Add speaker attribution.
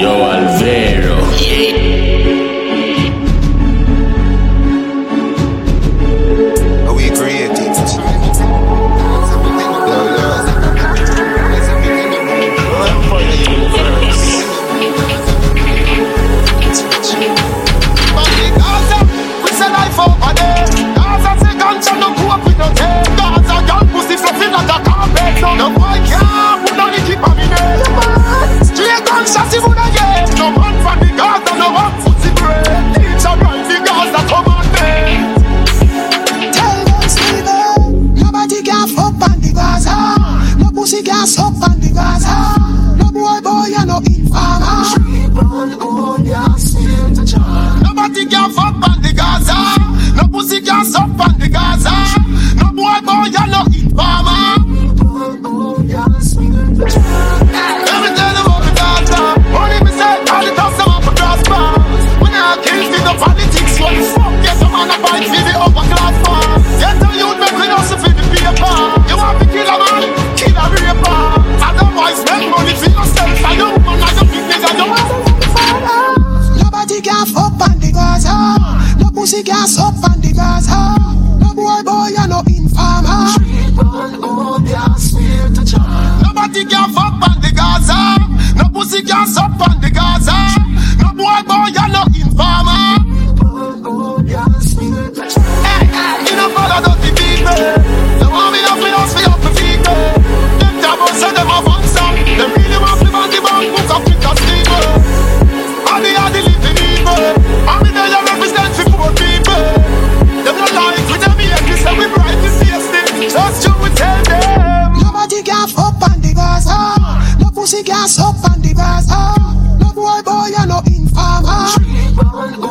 Speaker 1: Yo, Alvero.
Speaker 2: she gas up on the gas. No boy, boy, you no informer. Strip
Speaker 3: on all your skin to charm. Nobody can fuck on the Gaza. No pussy gas up on the Gaza. No boy, boy, you no informer. Strip on all your skin to charm. Let me tell you about the Gaza. Only me say, all the toss them up across bars. When I kill, see the funny
Speaker 2: music gas up and the gas high. Gas up and the gas ah, Love boy, boy, you no informer.